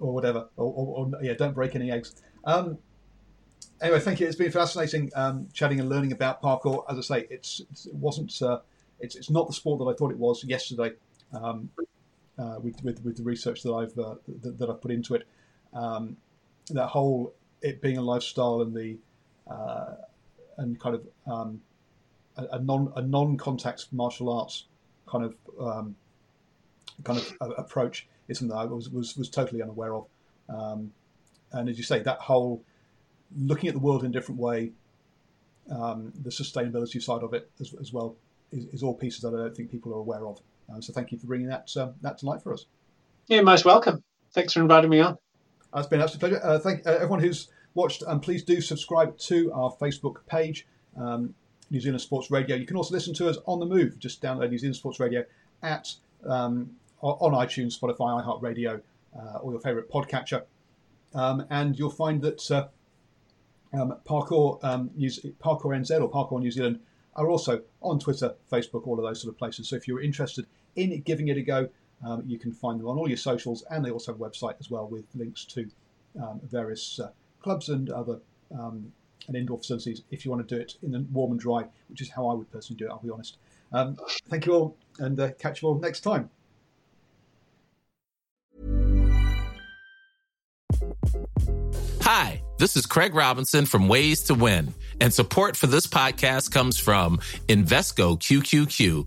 or whatever, or, or, or, yeah, don't break any eggs. Um, anyway, thank you. It's been fascinating um, chatting and learning about parkour. As I say, it's, it's it wasn't uh, it's it's not the sport that I thought it was yesterday. Um, uh, with, with, with the research that I've uh, that, that, I've put into it. Um, that whole it being a lifestyle and the uh, and kind of um, a, a, non a non contact martial arts kind of um, kind of uh, approach is something I was, was was totally unaware of. Um, and as you say, that whole looking at the world in a different way, um, the sustainability side of it as, as well is, is all pieces that I don't think people are aware of. Uh, so thank you for bringing that uh, that to light for us. You're most welcome. Thanks for inviting me on. It's been an absolute pleasure. Uh, thank uh, everyone who's watched, and please do subscribe to our Facebook page, um, New Zealand Sports Radio. You can also listen to us on the move. Just download New Zealand Sports Radio at um, on iTunes, Spotify, iHeartRadio, uh, or your favourite podcatcher, um, and you'll find that uh, um, Parkour um, Parkour NZ or Parkour New Zealand are also on Twitter, Facebook, all of those sort of places. So if you're interested in giving it a go, um, you can find them on all your socials, and they also have a website as well with links to um, various uh, clubs and other um, and indoor facilities if you want to do it in the warm and dry, which is how I would personally do it. I'll be honest. Um, thank you all, and uh, catch you all next time. Hi, this is Craig Robinson from Ways to Win, and support for this podcast comes from Invesco QQQ